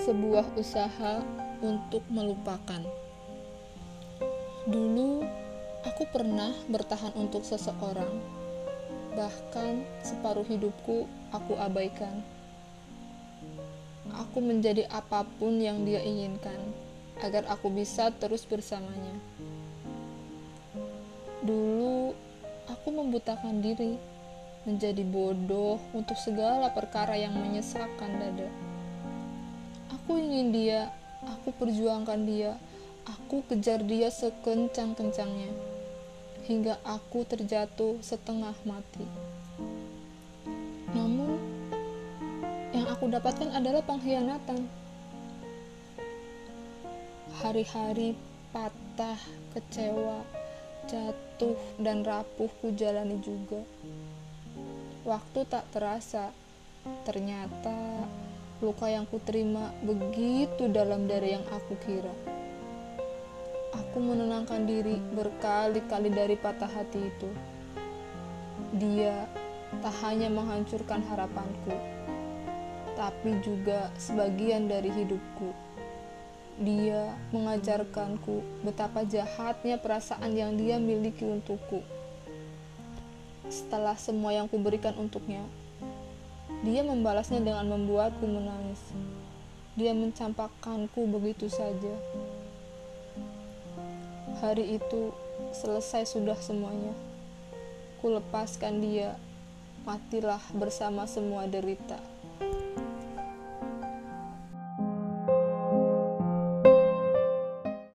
sebuah usaha untuk melupakan. Dulu, aku pernah bertahan untuk seseorang, bahkan separuh hidupku aku abaikan. Aku menjadi apa pun yang dia inginkan agar aku bisa terus bersamanya. Dulu, aku membutakan diri, menjadi bodoh untuk segala perkara yang menyesakkan dada. Aku ingin dia, aku perjuangkan dia, aku kejar dia sekencang-kencangnya, hingga aku terjatuh setengah mati. Namun, yang aku dapatkan adalah pengkhianatan. Hari-hari patah, kecewa, jatuh, dan rapuh ku jalani juga. Waktu tak terasa, ternyata luka yang kuterima begitu dalam dari yang aku kira. Aku menenangkan diri berkali-kali dari patah hati itu. Dia tak hanya menghancurkan harapanku, tapi juga sebagian dari hidupku dia mengajarkanku betapa jahatnya perasaan yang dia miliki untukku. Setelah semua yang kuberikan untuknya, dia membalasnya dengan membuatku menangis. Dia mencampakkanku begitu saja. Hari itu selesai sudah semuanya. Ku lepaskan dia, matilah bersama semua derita.